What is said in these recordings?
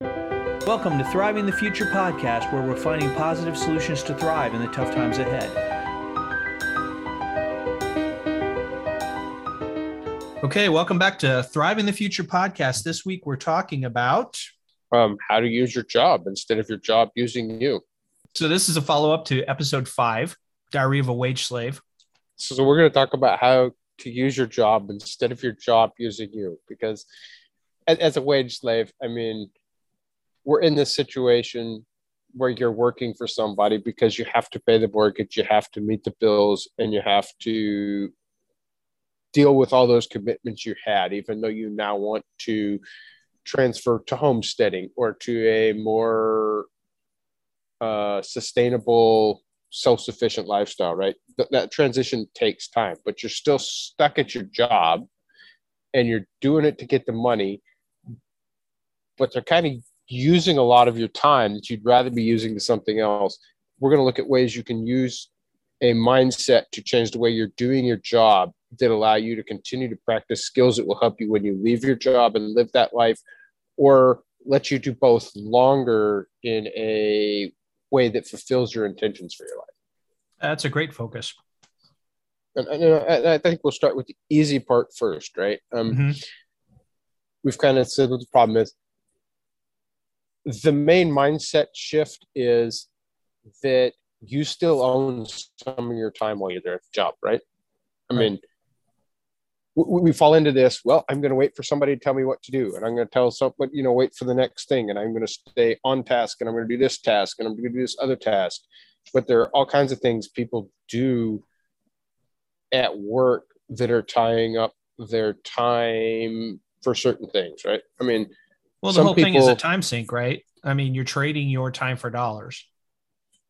Welcome to Thriving the Future podcast, where we're finding positive solutions to thrive in the tough times ahead. Okay, welcome back to Thriving the Future podcast. This week we're talking about um, how to use your job instead of your job using you. So, this is a follow up to episode five Diary of a Wage Slave. So, we're going to talk about how to use your job instead of your job using you because as a wage slave i mean we're in this situation where you're working for somebody because you have to pay the mortgage you have to meet the bills and you have to deal with all those commitments you had even though you now want to transfer to homesteading or to a more uh, sustainable self-sufficient lifestyle right? Th- that transition takes time but you're still stuck at your job and you're doing it to get the money but they're kind of using a lot of your time that you'd rather be using to something else we're going to look at ways you can use a mindset to change the way you're doing your job that allow you to continue to practice skills that will help you when you leave your job and live that life or let you do both longer in a way that fulfills your intentions for your life. That's a great focus. And, and I think we'll start with the easy part first, right? Um, mm-hmm. We've kind of said what the problem is. The main mindset shift is that you still own some of your time while you're there at the job, right? I mean, we, we fall into this well i'm going to wait for somebody to tell me what to do and i'm going to tell someone you know wait for the next thing and i'm going to stay on task and i'm going to do this task and i'm going to do this other task. But there are all kinds of things people do at work that are tying up their time for certain things right? I mean well the whole people, thing is a time sink right i mean you're trading your time for dollars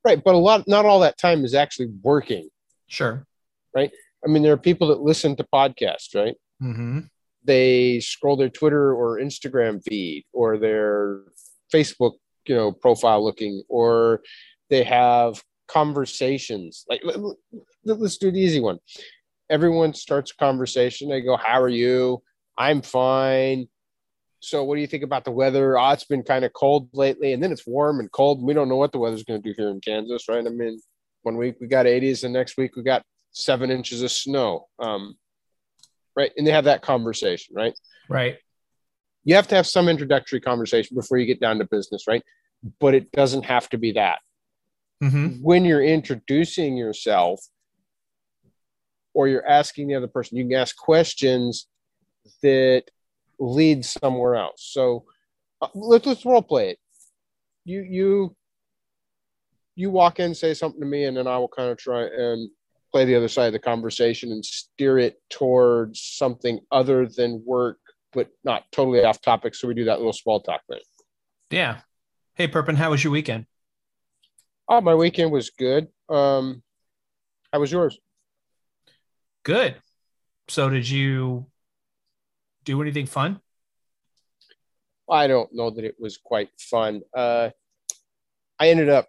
right but a lot not all that time is actually working sure right I mean, there are people that listen to podcasts, right? Mm-hmm. They scroll their Twitter or Instagram feed or their Facebook, you know, profile looking, or they have conversations. Like, let's do the easy one. Everyone starts a conversation. They go, "How are you? I'm fine." So, what do you think about the weather? Oh, it's been kind of cold lately, and then it's warm and cold. And we don't know what the weather's going to do here in Kansas, right? I mean, one week we got 80s, and next week we got seven inches of snow. Um, right. And they have that conversation, right? Right. You have to have some introductory conversation before you get down to business, right? But it doesn't have to be that. Mm-hmm. When you're introducing yourself or you're asking the other person, you can ask questions that lead somewhere else. So uh, let's, let's role play it. You, you, you walk in, say something to me, and then I will kind of try and play the other side of the conversation and steer it towards something other than work, but not totally off topic. So we do that little small talk thing. Yeah. Hey, Perpend, how was your weekend? Oh, my weekend was good. Um, how was yours? Good. So did you do anything fun? I don't know that it was quite fun. Uh, I ended up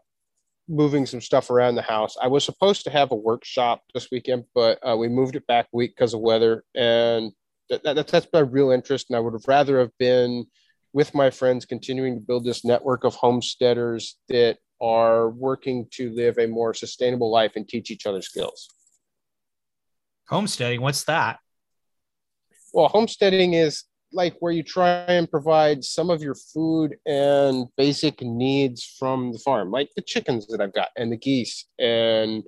moving some stuff around the house. I was supposed to have a workshop this weekend, but uh, we moved it back a week because of weather, and that, that, that's my real interest. And I would have rather have been with my friends, continuing to build this network of homesteaders that are working to live a more sustainable life and teach each other skills. Homesteading, what's that? Well, homesteading is like where you try and provide some of your food and basic needs from the farm, like the chickens that I've got and the geese and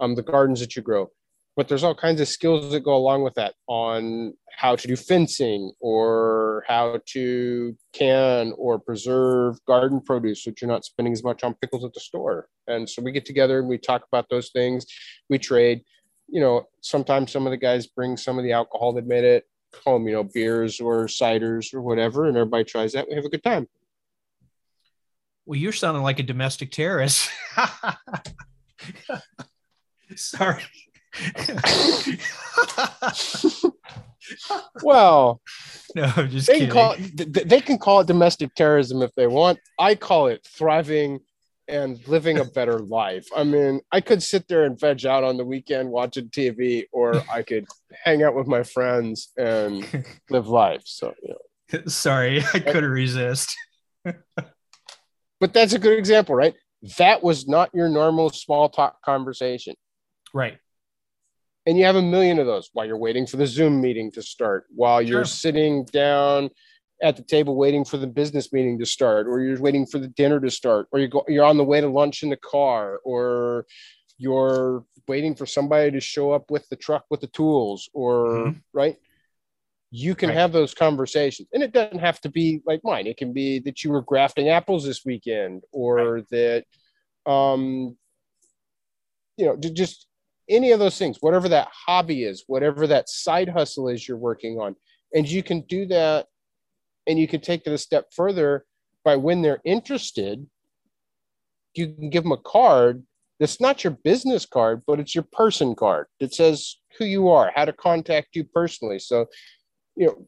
um, the gardens that you grow. But there's all kinds of skills that go along with that on how to do fencing or how to can or preserve garden produce so that you're not spending as much on pickles at the store. And so we get together and we talk about those things. We trade. You know, sometimes some of the guys bring some of the alcohol that made it home, you know, beers or ciders or whatever, and everybody tries that. We have a good time. Well, you're sounding like a domestic terrorist. Sorry. well, no, I'm just they kidding. Can call it, they can call it domestic terrorism if they want. I call it thriving and living a better life. I mean, I could sit there and veg out on the weekend watching TV, or I could hang out with my friends and live life. So, you know. Sorry, I couldn't resist. but that's a good example, right? That was not your normal small talk conversation. Right. And you have a million of those while you're waiting for the Zoom meeting to start, while you're Sure. sitting down at the table waiting for the business meeting to start, or you're waiting for the dinner to start, or you go, you're on the way to lunch in the car, or you're waiting for somebody to show up with the truck with the tools, or Mhm. right. You can Right. have those conversations, and it doesn't have to be like mine. It can be that you were grafting apples this weekend, or that, um, you know, just any of those things, whatever that hobby is, whatever that side hustle is you're working on. And you can do that and you can take it a step further by when they're interested, you can give them a card that's not your business card, but it's your person card that says who you are, how to contact you personally. So, you know,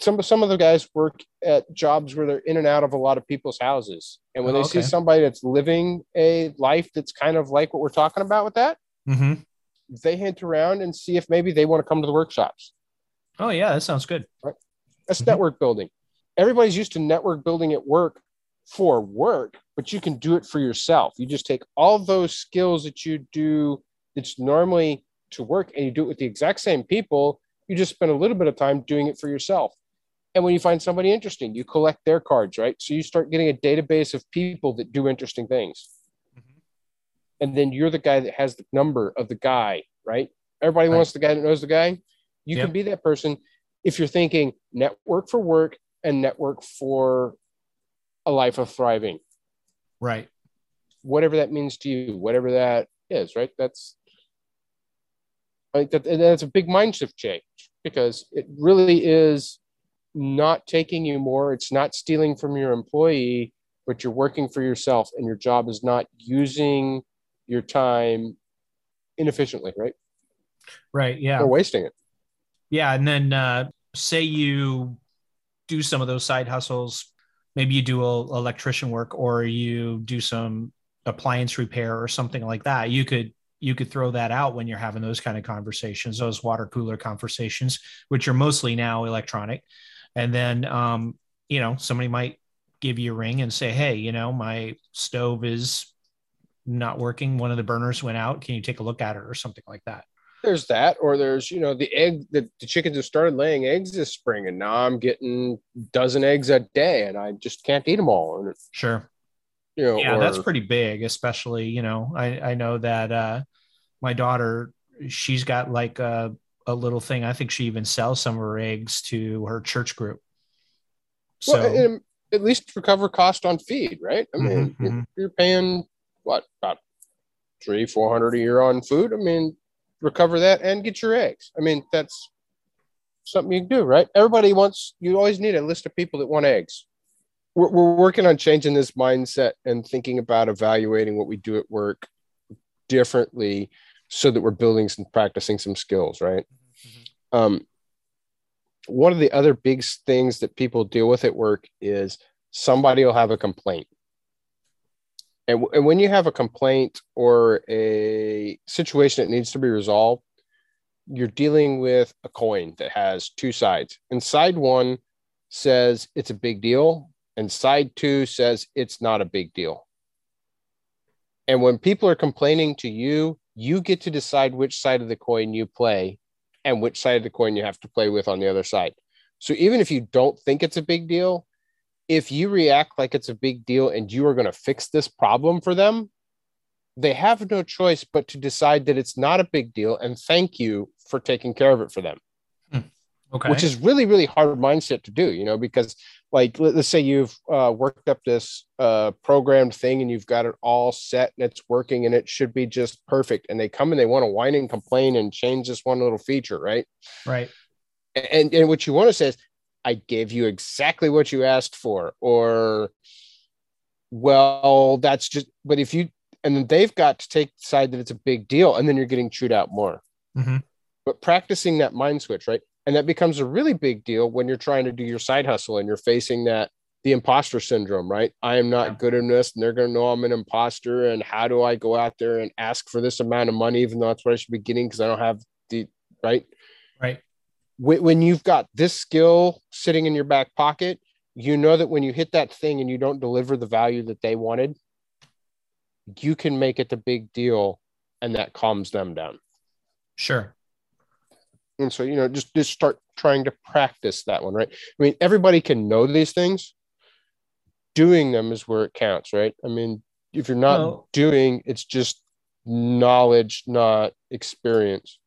some some of the guys work at jobs where they're in and out of a lot of people's houses. And when Oh, they see somebody that's living a life that's kind of like what we're talking about with that, hmm they hint around and see if maybe they want to come to the workshops. Oh yeah, that sounds good. That's Mhm. network building. Everybody's used to network building at work for work, but you can do it for yourself. You just take all those skills that you do that's normally to work and you do it with the exact same people. You just spend a little bit of time doing it for yourself. And when you find somebody interesting, you collect their cards, right? So you start getting a database of people that do interesting things. Mm-hmm. And then you're the guy that has the number of the guy, right? Everybody Right. wants the guy that knows the guy. You Yep. can be that person if you're thinking network for work and network for a life of thriving, Right. whatever that means to you, whatever that is, right? That's think that that's a big mind shift change because it really is not taking you more. It's not stealing from your employee, but you're working for yourself, and your job is not using your time inefficiently, right? Right. Yeah. Or wasting it. Yeah, and then uh, say you do some of those side hustles. Maybe you do a, electrician work, or you do some appliance repair, or something like that. You could you could throw that out when you're having those kind of conversations, those water cooler conversations, which are mostly now electronic. And then um, you know somebody might give you a ring and say, "Hey, you know my stove is not working. One of the burners went out. Can you take a look at it, or something like that?" There's that, or there's you know the egg the, the chickens have started laying eggs this spring, and now I'm getting dozen eggs a day, and I just can't eat them all. And Sure. you know, yeah or- that's pretty big especially you know i i know that uh my daughter she's got like a, a little thing i think she even sells some of her eggs to her church group so well, at least recover cost on feed, right? I mean, Mhm, mhm. you're paying what about three, four hundred a year on food. I mean, recover that and get your eggs. I mean, that's something you can do, right? Everybody wants. You always need a list of people that want eggs. We're, we're working on changing this mindset and thinking about evaluating what we do at work differently, so that we're building some practicing some skills, right? um, one of the other big things that people deal with at work is somebody will have a complaint. And, and when you have a complaint or a situation that needs to be resolved, you're dealing with a coin that has two sides. And side one says it's a big deal, and side two says it's not a big deal. And when people are complaining to you, you get to decide which side of the coin you play and which side of the coin you have to play with on the other side. So even if you don't think it's a big deal, if you react like it's a big deal and you are going to fix this problem for them, they have no choice but to decide that it's not a big deal and thank you for taking care of it for them. Okay. Which is really really hard mindset to do you know because like let- let's say you've uh, worked up this uh, programmed thing and you've got it all set and it's working and it should be just perfect and they come and they want to whine and complain and change this one little feature right? Right. And and what you want to say is i gave you exactly what you asked for or well that's just but if you and then they've got to take the side that it's a big deal and then you're getting chewed out more hmm but practicing that mind switch, right? And that becomes a really big deal when you're trying to do your side hustle and you're facing that the imposter syndrome, right? I am not Yeah. good in this, and they're going to know I'm an imposter. And how do I go out there and ask for this amount of money, even though that's what I should be getting because I don't have the right? right When, you've got this skill sitting in your back pocket, you know that when you hit that thing and you don't deliver the value that they wanted, you can make it the big deal and that calms them down. Sure. And so, you know, just just start trying to practice that one, right? I mean, everybody can know these things. Doing them is where it counts, right? I mean, if you're not well, doing, it's just knowledge, not experience.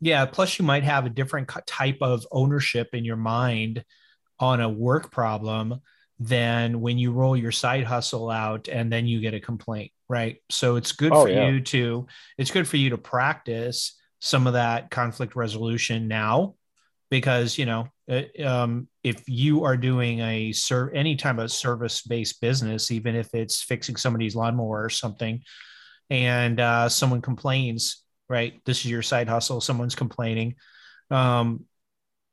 Yeah. Plus, you might have a different type of ownership in your mind on a work problem than when you roll your side hustle out and then you get a complaint, right? So it's good oh, for yeah. you to it's good for you to practice some of that conflict resolution now because you know uh, um, if you are doing a serve any type of service based business even if it's fixing somebody's lawnmower or something and uh, someone complains right? This is your side hustle. Someone's complaining. Um,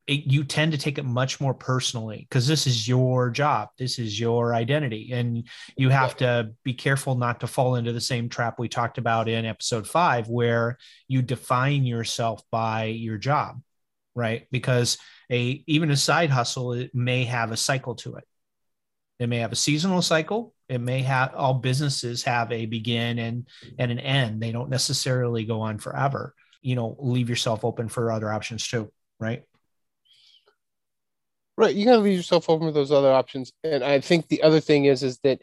it, you tend to take it much more personally because this is your job. This is your identity. And you have to be careful not to fall into the same trap we talked about in episode 5 where you define yourself by your job right? Because a even a side hustle it may have a cycle to it. It may have a seasonal cycle it may have all businesses have a begin and and an end they don't necessarily go on forever you know leave yourself open for other options too right Right. You got to leave yourself open for those other options. And I think the other thing is, is that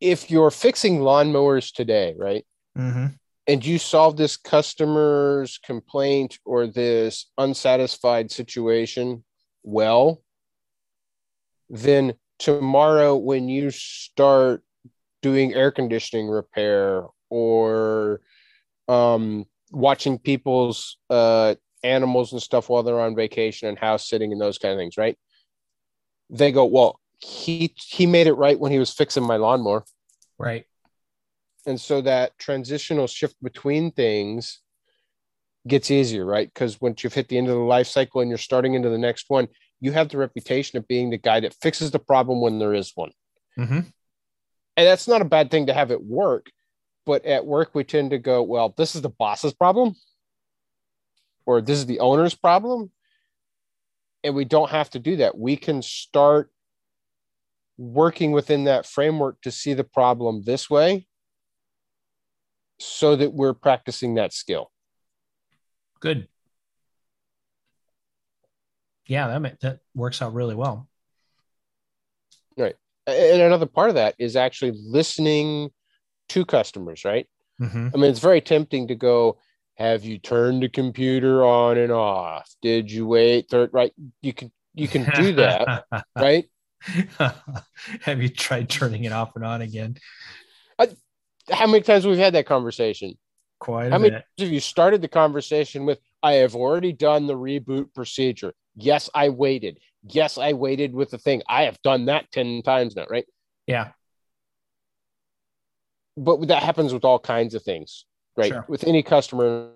if you're fixing lawnmowers today, right? Mm-hmm. And you solve this customer's complaint or this unsatisfied situation well, then tomorrow when you start doing air conditioning repair or um, watching people's uh, animals and stuff while they're on vacation and house sitting and those kind of things, right? they go, well, he he made it right when he was fixing my lawnmower. Right. And so that transitional shift between things gets easier, right? Because once you've hit the end of the life cycle and you're starting into the next one, you have the reputation of being the guy that fixes the problem when there is one. Mm-hmm. And that's not a bad thing to have at work. But at work, we tend to go, well, this is the boss's problem, or this is the owner's problem and we don't have to do that we can start working within that framework to see the problem this way so that we're practicing that skill good yeah that that works out really well right and another part of that is actually listening to customers right mm-hmm. i mean it's very tempting to go have you turned the computer on and off? Did you wait? Third, right? You can you can do that, right? have you tried turning it off and on again? I, how many times we've had that conversation? Quite. how bit. many have you started the conversation with? I have already done the reboot procedure. Yes, I waited. Yes, I waited with the thing. I have done that ten times now, right? Yeah. But that happens with all kinds of things right? Sure. With any customer,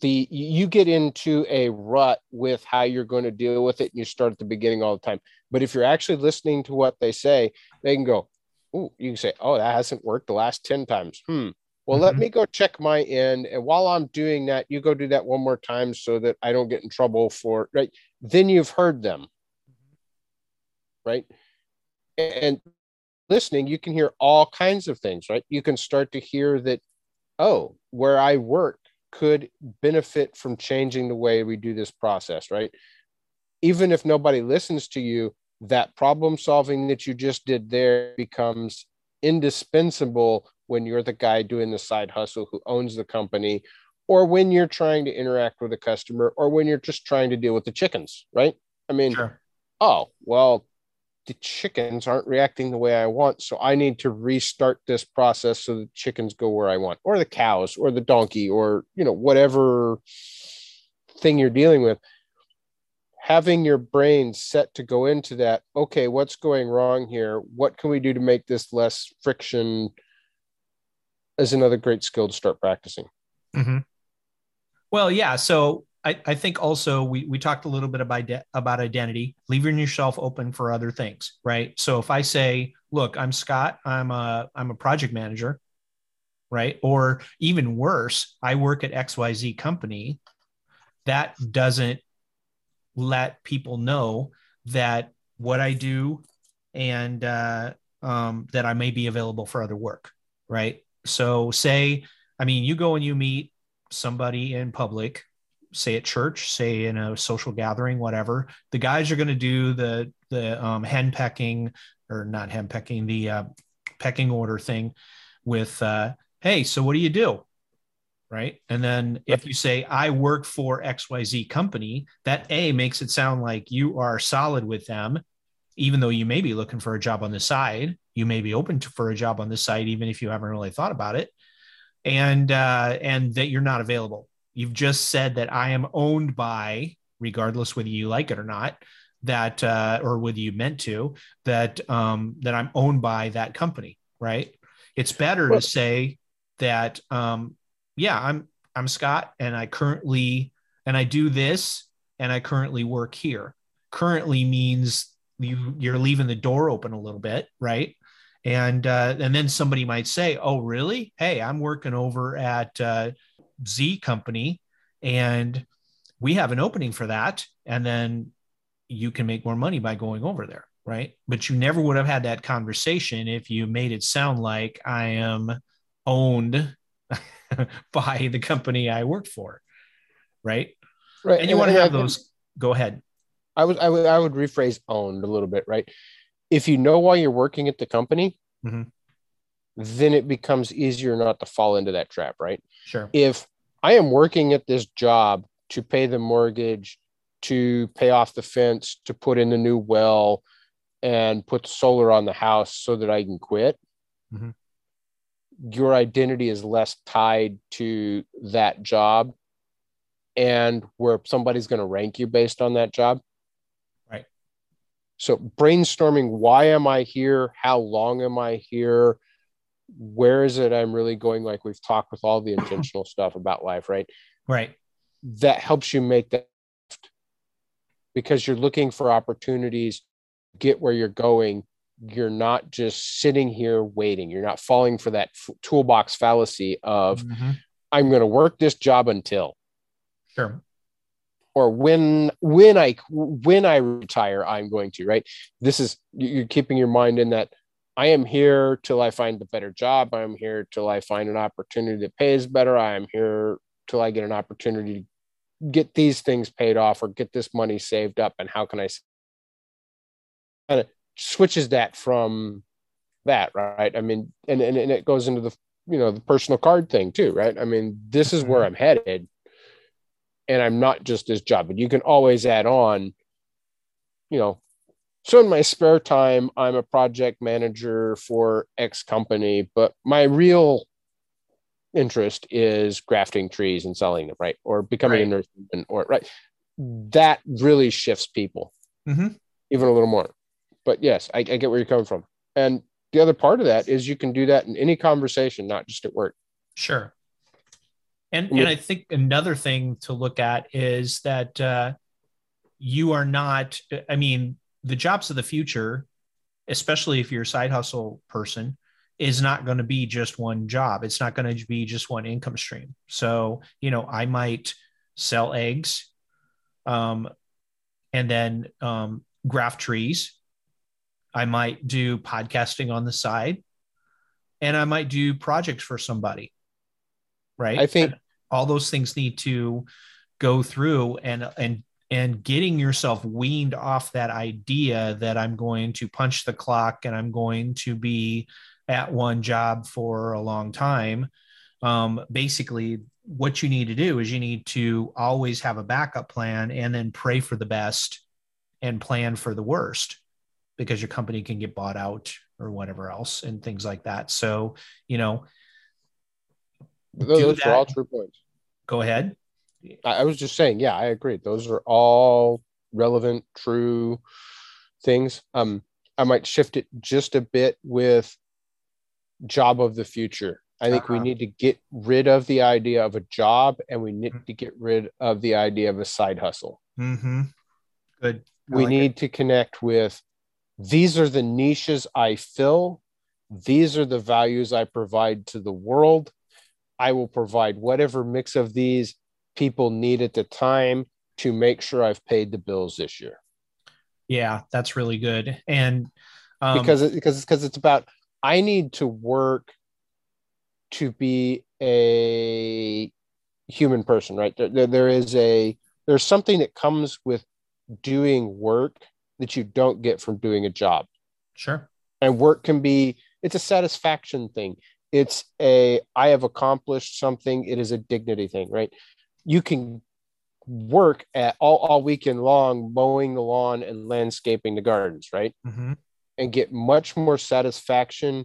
the you get into a rut with how you're going to deal with it, and you start at the beginning all the time. But if you're actually listening to what they say, they can go, "Oh, you can say, oh, that hasn't worked the last ten times." Hmm. Well, mm-hmm. let me go check my end, and while I'm doing that, you go do that one more time so that I don't get in trouble for right. Then you've heard them, right? And listening, you can hear all kinds of things, right? You can start to hear that oh, where I work could benefit from changing the way we do this process, right? Even if nobody listens to you, that problem solving that you just did there becomes indispensable when you're the guy doing the side hustle who owns the company or when you're trying to interact with a customer or when you're just trying to deal with the chickens, right? I mean, sure. oh, well, the chickens aren't reacting the way I want. So I need to restart this process so the chickens go where I want, or the cows, or the donkey, or you know, whatever thing you're dealing with. Having your brain set to go into that, okay, what's going wrong here? What can we do to make this less friction? Is another great skill to start practicing. Mm-hmm. Well, yeah. So I, I think also we, we talked a little bit about, about identity, leaving yourself open for other things, right? So if I say, look, I'm Scott, I'm a, I'm a project manager, right? Or even worse, I work at XYZ company, that doesn't let people know that what I do and uh, um, that I may be available for other work, right? So, say, I mean, you go and you meet somebody in public, say at church, say in a social gathering, whatever. The guys are going to do the the um, hen pecking or not hen pecking, the uh, pecking order thing with, uh, "Hey, so what do you do?" right? And then if you say, I work for XYZ company, that A makes it sound like you are solid with them, even though you may be looking for a job on the side. You may be open to, for a job on this site, even if you haven't really thought about it. And uh, and that you're not available. You've just said that I am owned by, regardless whether you like it or not, that uh, or whether you meant to, that um, that I'm owned by that company, right? It's better well, to say that um, yeah, I'm I'm Scott and I currently and I do this and I currently work here. Currently means you you're leaving the door open a little bit, right? And uh, and then somebody might say, "Oh, really? Hey, I'm working over at uh, Z company, and we have an opening for that." And then you can make more money by going over there, right? But you never would have had that conversation if you made it sound like I am owned by the company I work for. Right. Right. And you and want to have those. Go ahead. I would, I would, I would rephrase owned a little bit, right? If you know why you're working at the company, mm-hmm. then it becomes easier not to fall into that trap, right? Sure. If I am working at this job to pay the mortgage, to pay off the fence, to put in the new well, and put solar on the house so that I can quit, mm-hmm your identity is less tied to that job and where somebody's going to rank you based on that job. So brainstorming why am I here? How long am I here? Where is it I'm really going? Like we've talked with all the intentional stuff about life, right? Right. That helps you make that because you're looking for opportunities, get where you're going you're not just sitting here waiting. You're not falling for that f- toolbox fallacy of mm-hmm. I'm going to work this job until. Sure. Or when when I when I retire, I'm going to right. This is you're keeping your mind in that I am here till I find a better job. I'm here till I find an opportunity that pays better. I am here till I get an opportunity to get these things paid off or get this money saved up. And how can I kind of switches that from that, right? I mean, and, and, and it goes into the, you know, the personal card thing too, right? I mean, this is where mm-hmm. I'm headed and I'm not just this job, but you can always add on, you know, so in my spare time, I'm a project manager for X company, but my real interest is grafting trees and selling them, right? Or becoming right. a nurseryman, or right. That really shifts people mm-hmm. even a little more but yes, I, I get where you're coming from. And the other part of that is you can do that in any conversation, not just at work. Sure. And, and I think another thing to look at is that uh, you are not, I mean, the jobs of the future, especially if you're a side hustle person, is not going to be just one job. It's not going to be just one income stream. So, you know, I might sell eggs um, and then um, graft trees I might do podcasting on the side and I might do projects for somebody. Right. I think all those things need to go through and, and, and getting yourself weaned off that idea that I'm going to punch the clock and I'm going to be at one job for a long time. Um, basically, what you need to do is you need to always have a backup plan and then pray for the best and plan for the worst because your company can get bought out or whatever else and things like that. So, you know, those are all true points. Go ahead. I was just saying, yeah, I agree. Those are all relevant, true things. Um, I might shift it just a bit with job of the future. I think uh-huh. we need to get rid of the idea of a job and we need mm-hmm. to get rid of the idea of a side hustle. Mm-hmm. Good. I we like need it. to connect with these are the niches I fill. These are the values I provide to the world. I will provide whatever mix of these people need at the time to make sure I've paid the bills this year. Yeah, that's really good. And Um, because because because it's about I need to work to be a human person, right? There, there is a there's something that comes with doing work that you don't get from doing a job. sure. And work can be it's a satisfaction thing. It's a I have accomplished something. It is a dignity thing, right? You can work at all, all weekend long mowing the lawn and landscaping the gardens, right? hmm and get much more satisfaction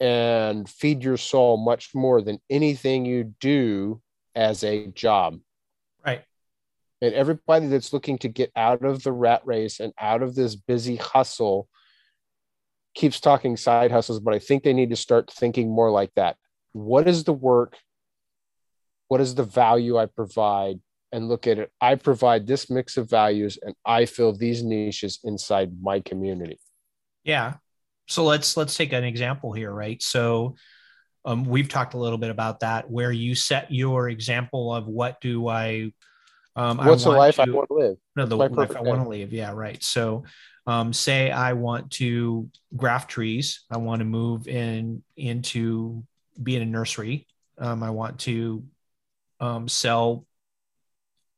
and feed your soul much more than anything you do as a job. Right. And everybody that's looking to get out of the rat race and out of this busy hustle keeps talking side hustles, but I think they need to start thinking more like that. What is the work? What is the value I provide? And look at it. I provide this mix of values and I fill these niches inside my community. Yeah. So let's let's take an example here, right? So um, we've talked a little bit about that, where you set your example of what do I, um, What's the want life I want to live? no, the life I want to live. Yeah, right. So, um, say I want to graft trees. I want to move in into be in a nursery. Um, I want to um, sell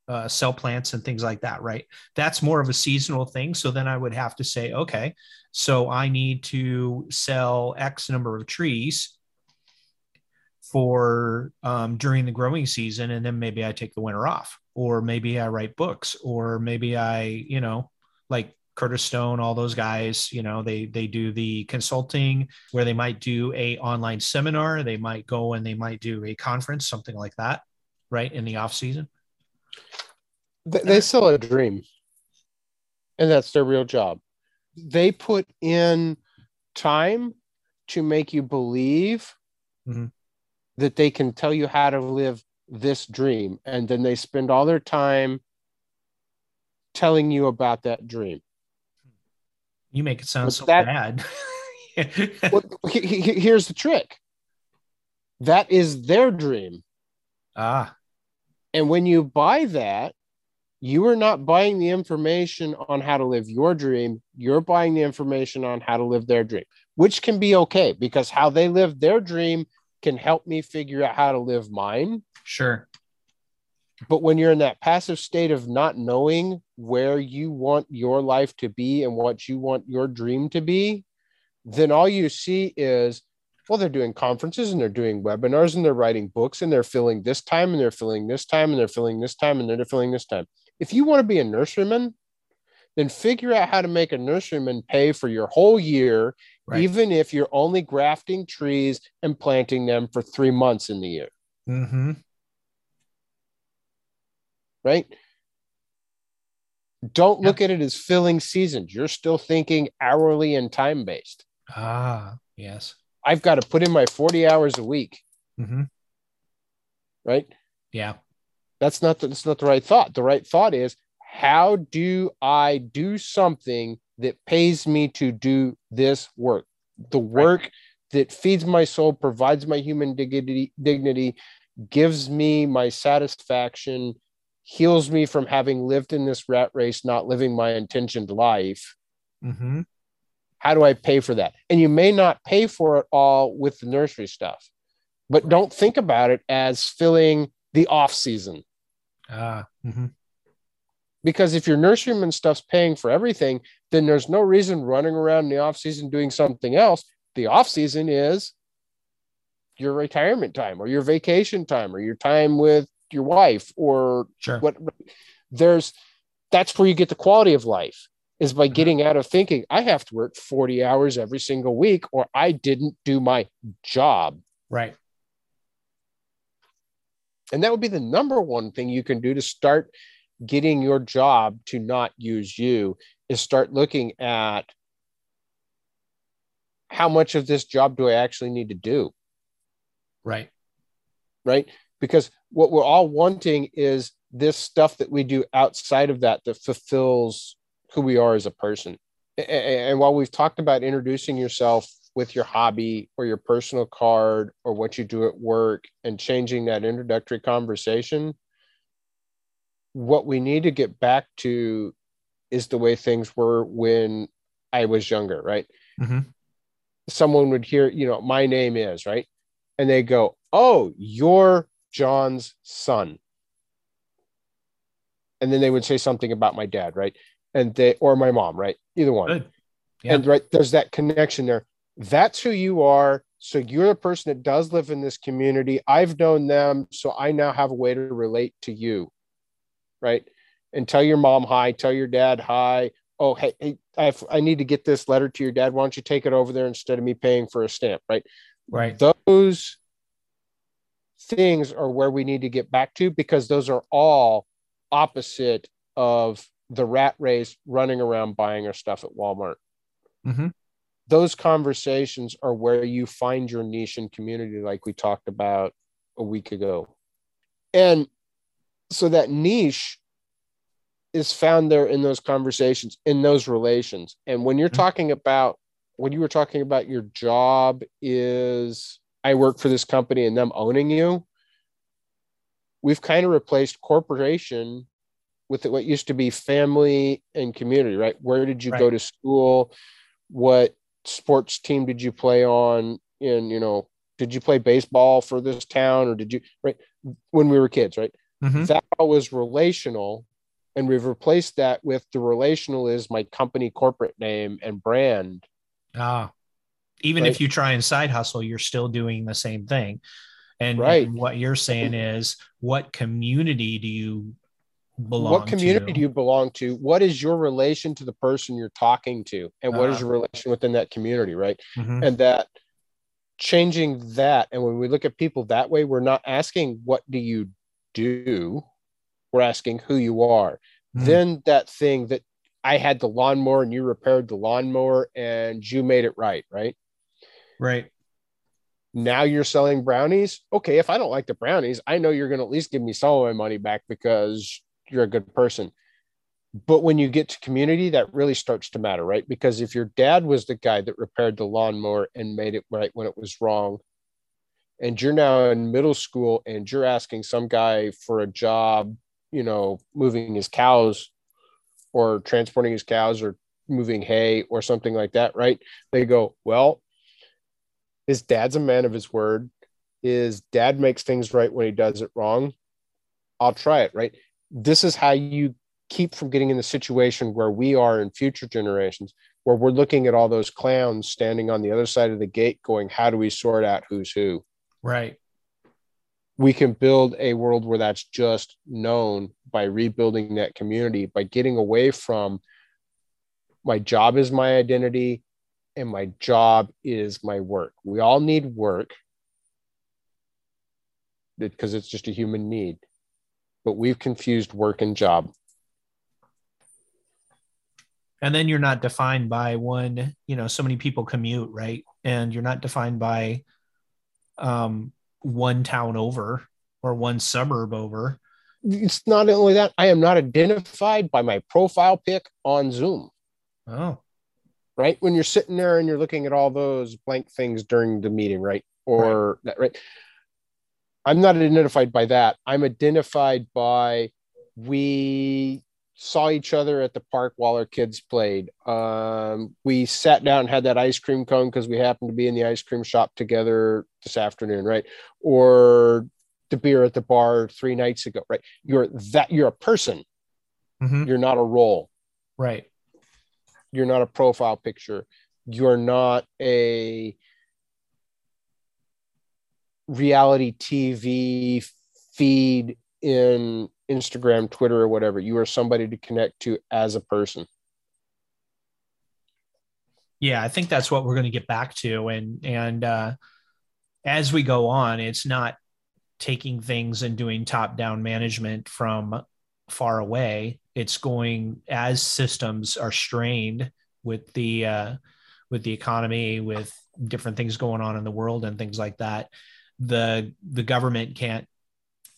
uh, sell plants and things like that. Right. That's more of a seasonal thing. So then I would have to say, okay, so I need to sell X number of trees for um, during the growing season, and then maybe I take the winter off, or maybe I write books, or maybe I, you know, like Curtis Stone, all those guys, you know, they they do the consulting where they might do a online seminar, they might go and they might do a conference, something like that, right in the off season. They, they sell a dream, and that's their real job. They put in time to make you believe Mhm. that they can tell you how to live this dream, and then they spend all their time telling you about that dream. You make it sound But so that- bad. Well, he- he- here's the trick. That is their dream. ah, And when you buy that, you are not buying the information on how to live your dream. You're buying the information on how to live their dream, which can be okay because how they live their dream can help me figure out how to live mine. sure. But when you're in that passive state of not knowing where you want your life to be and what you want your dream to be, then all you see is, well, they're doing conferences and they're doing webinars and they're writing books and they're filling this time and they're filling this time and they're filling this time and they're filling this time. If you want to be a nurseryman, then figure out how to make a nurseryman pay for your whole year, Right. even if you're only grafting trees and planting them for three months in the year. Mm-hmm. Right? Don't look at it as filling seasons. You're still thinking hourly and time based. Ah, yes. I've got to put in my 40 hours a week, Mm-hmm. right? Yeah. That's not the, that's not the right thought. The right thought is how do I do something that pays me to do this work? The work that feeds my soul, provides my human dignity, dignity, gives me my satisfaction, heals me from having lived in this rat race, not living my intentioned life. Mm-hmm. How do I pay for that? And you may not pay for it all with the nursery stuff, but don't think about it as filling the off season. Ah. Mm-hmm. because if your nurseryman stuff's paying for everything, then there's no reason running around in the off season doing something else. The off season is your retirement time or your vacation time or your time with your wife or Sure. what there's that's where you get the quality of life is by mm-hmm. getting out of thinking I have to work 40 hours every single week or I didn't do my job. Right. And that would be the number one thing you can do to start getting your job to not use you is start looking at how much of this job do I actually need to do? Right. Right. Because what we're all wanting is this stuff that we do outside of that that fulfills who we are as a person. And while we've talked about introducing yourself with your hobby or your personal card or what you do at work and changing that introductory conversation, what we need to get back to is the way things were when I was younger, right? Mhm. someone would hear, you know, my name is right, and they go, "Oh, you're John's son," and then they would say something about my dad, right, and they or my mom, right, either one, Yeah. and right there's that connection there. That's who you are. So you're the person that does live in this community. I've known them, so I now have a way to relate to you, right? And tell your mom hi, tell your dad hi. Oh, hey, hey I, I need to get this letter to your dad. Why don't you take it over there instead of me paying for a stamp, right? Right. Those things are where we need to get back to because those are all opposite of the rat race running around buying our stuff at Walmart. Hmm those conversations are where you find your niche and community like we talked about a week ago. And so that niche is found there in those conversations in those relations. And when you're Mhm. talking about when you were talking about your job is i work for this company and them owning you we've kind of replaced corporation with what used to be family and community right? Where did you go to school? What sports team did you play on? In you know did you play baseball for this town or did you right? When we were kids right? Hmm that was relational and we've replaced that with the relational is my company corporate name and brand. Ah, even Right. if you try and side hustle, you're still doing the same thing. And, Right. what you're saying is, what community do you belong what community to? do you belong to what is your relation to the person you're talking to and what is Ah. your relation within that community right Mhm. and that changing that and when we look at people that way we're not asking what do you do we're asking who you are Mm. then that thing that i had the lawnmower and you repaired the lawnmower and you made it right right Right. now you're selling brownies? Okay if i don't like the brownies i know you're going to at least give me some of my money back because you're a good person. But when you get to community that really starts to matter right? Because if your dad was the guy that repaired the lawnmower and made it right when it was wrong and you're now in middle school and you're asking some guy for a job you know moving his cows or transporting his cows or moving hay or something like that right? They go well his dad's a man of his word. His dad makes things right when he does it wrong. I'll try it right? This is how you keep from getting in the situation where we are in future generations where we're looking at all those clowns standing on the other side of the gate going how do we sort out who's who? Right. we can build a world where that's just known by rebuilding that community by getting away from my job is my identity and my job is my work we all need work because it's just a human need but we've confused work and job And then you're not defined by one, you know, so many people commute, right? And you're not defined by um, one town over or one suburb over. it's not only that i am not identified by my profile pic on zoom Oh, right? When you're sitting there and you're looking at all those blank things during the meeting right? Or that right? I'm not identified by that. I'm identified by we saw each other at the park while our kids played. Um, we sat down and had that ice cream cone because we happened to be in the ice cream shop together this afternoon right? Or the beer at the bar three nights ago right? You're that you're a person. Mhm. you're not a role. Right. You're not a profile picture. You're not a reality tv feed in instagram twitter or whatever. You are somebody to connect to as a person. Yeah, I think that's what we're going to get back to, and and uh, as we go on, it's not taking things and doing top down management from far away. It's going as systems are strained with the uh, with the economy, with different things going on in the world and things like that. The the government can't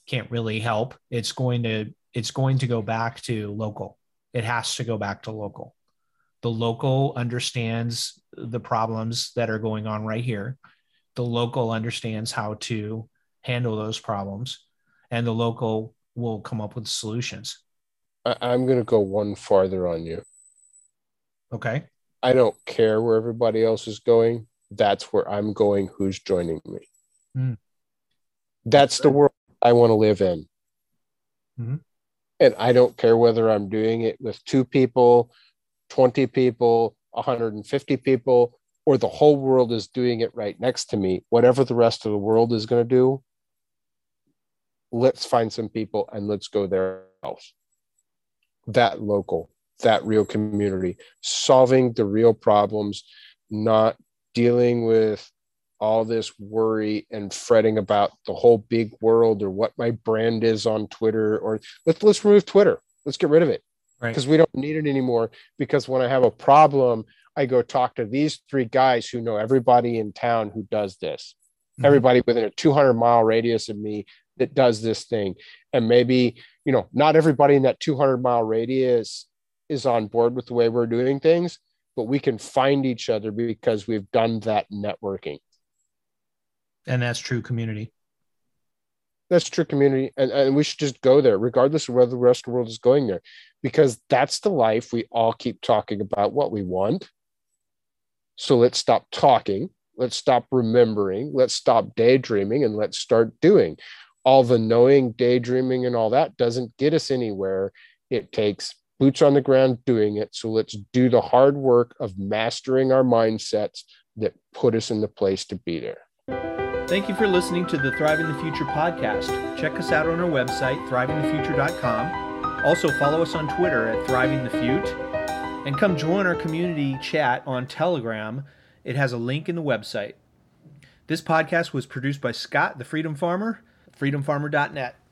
can't really help. It's going to it's going to go back to local. It has to go back to local the local understands the problems that are going on right here the local understands how to handle those problems and the local will come up with solutions I- i'm going to go one farther on you okay I don't care where everybody else is going. That's where I'm going. Who's joining me? Mm. That's the world I want to live in. Mm-hmm. And I don't care whether I'm doing it with two people, 20 people, 150 people, or the whole world is doing it right next to me. Whatever the rest of the world is going to do, let's find some people and let's go there else. That local, that real community, solving the real problems, not dealing with all this worry and fretting about the whole big world or what my brand is on Twitter or let's let's remove Twitter. Let's get rid of it. Because right. we don't need it anymore. Because when I have a problem, I go talk to these three guys who know everybody in town who does this. Mm-hmm. Everybody within a 200 mile radius of me that does this thing. And maybe, you know, not everybody in that 200 mile radius is on board with the way we're doing things, but we can find each other because we've done that networking. And that's true community. That's true community. And, and we should just go there, regardless of whether the rest of the world is going there, because that's the life we all keep talking about what we want. So let's stop talking. Let's stop remembering. Let's stop daydreaming and let's start doing. All the knowing, daydreaming, and all that doesn't get us anywhere. It takes boots on the ground doing it. So let's do the hard work of mastering our mindsets that put us in the place to be there. Thank you for listening to the Thriving the Future podcast. Check us out on our website, thrivingthefuture.com. Also, follow us on Twitter at thrivingthefute. And come join our community chat on Telegram. It has a link in the website. This podcast was produced by Scott, the Freedom Farmer, freedomfarmer.net.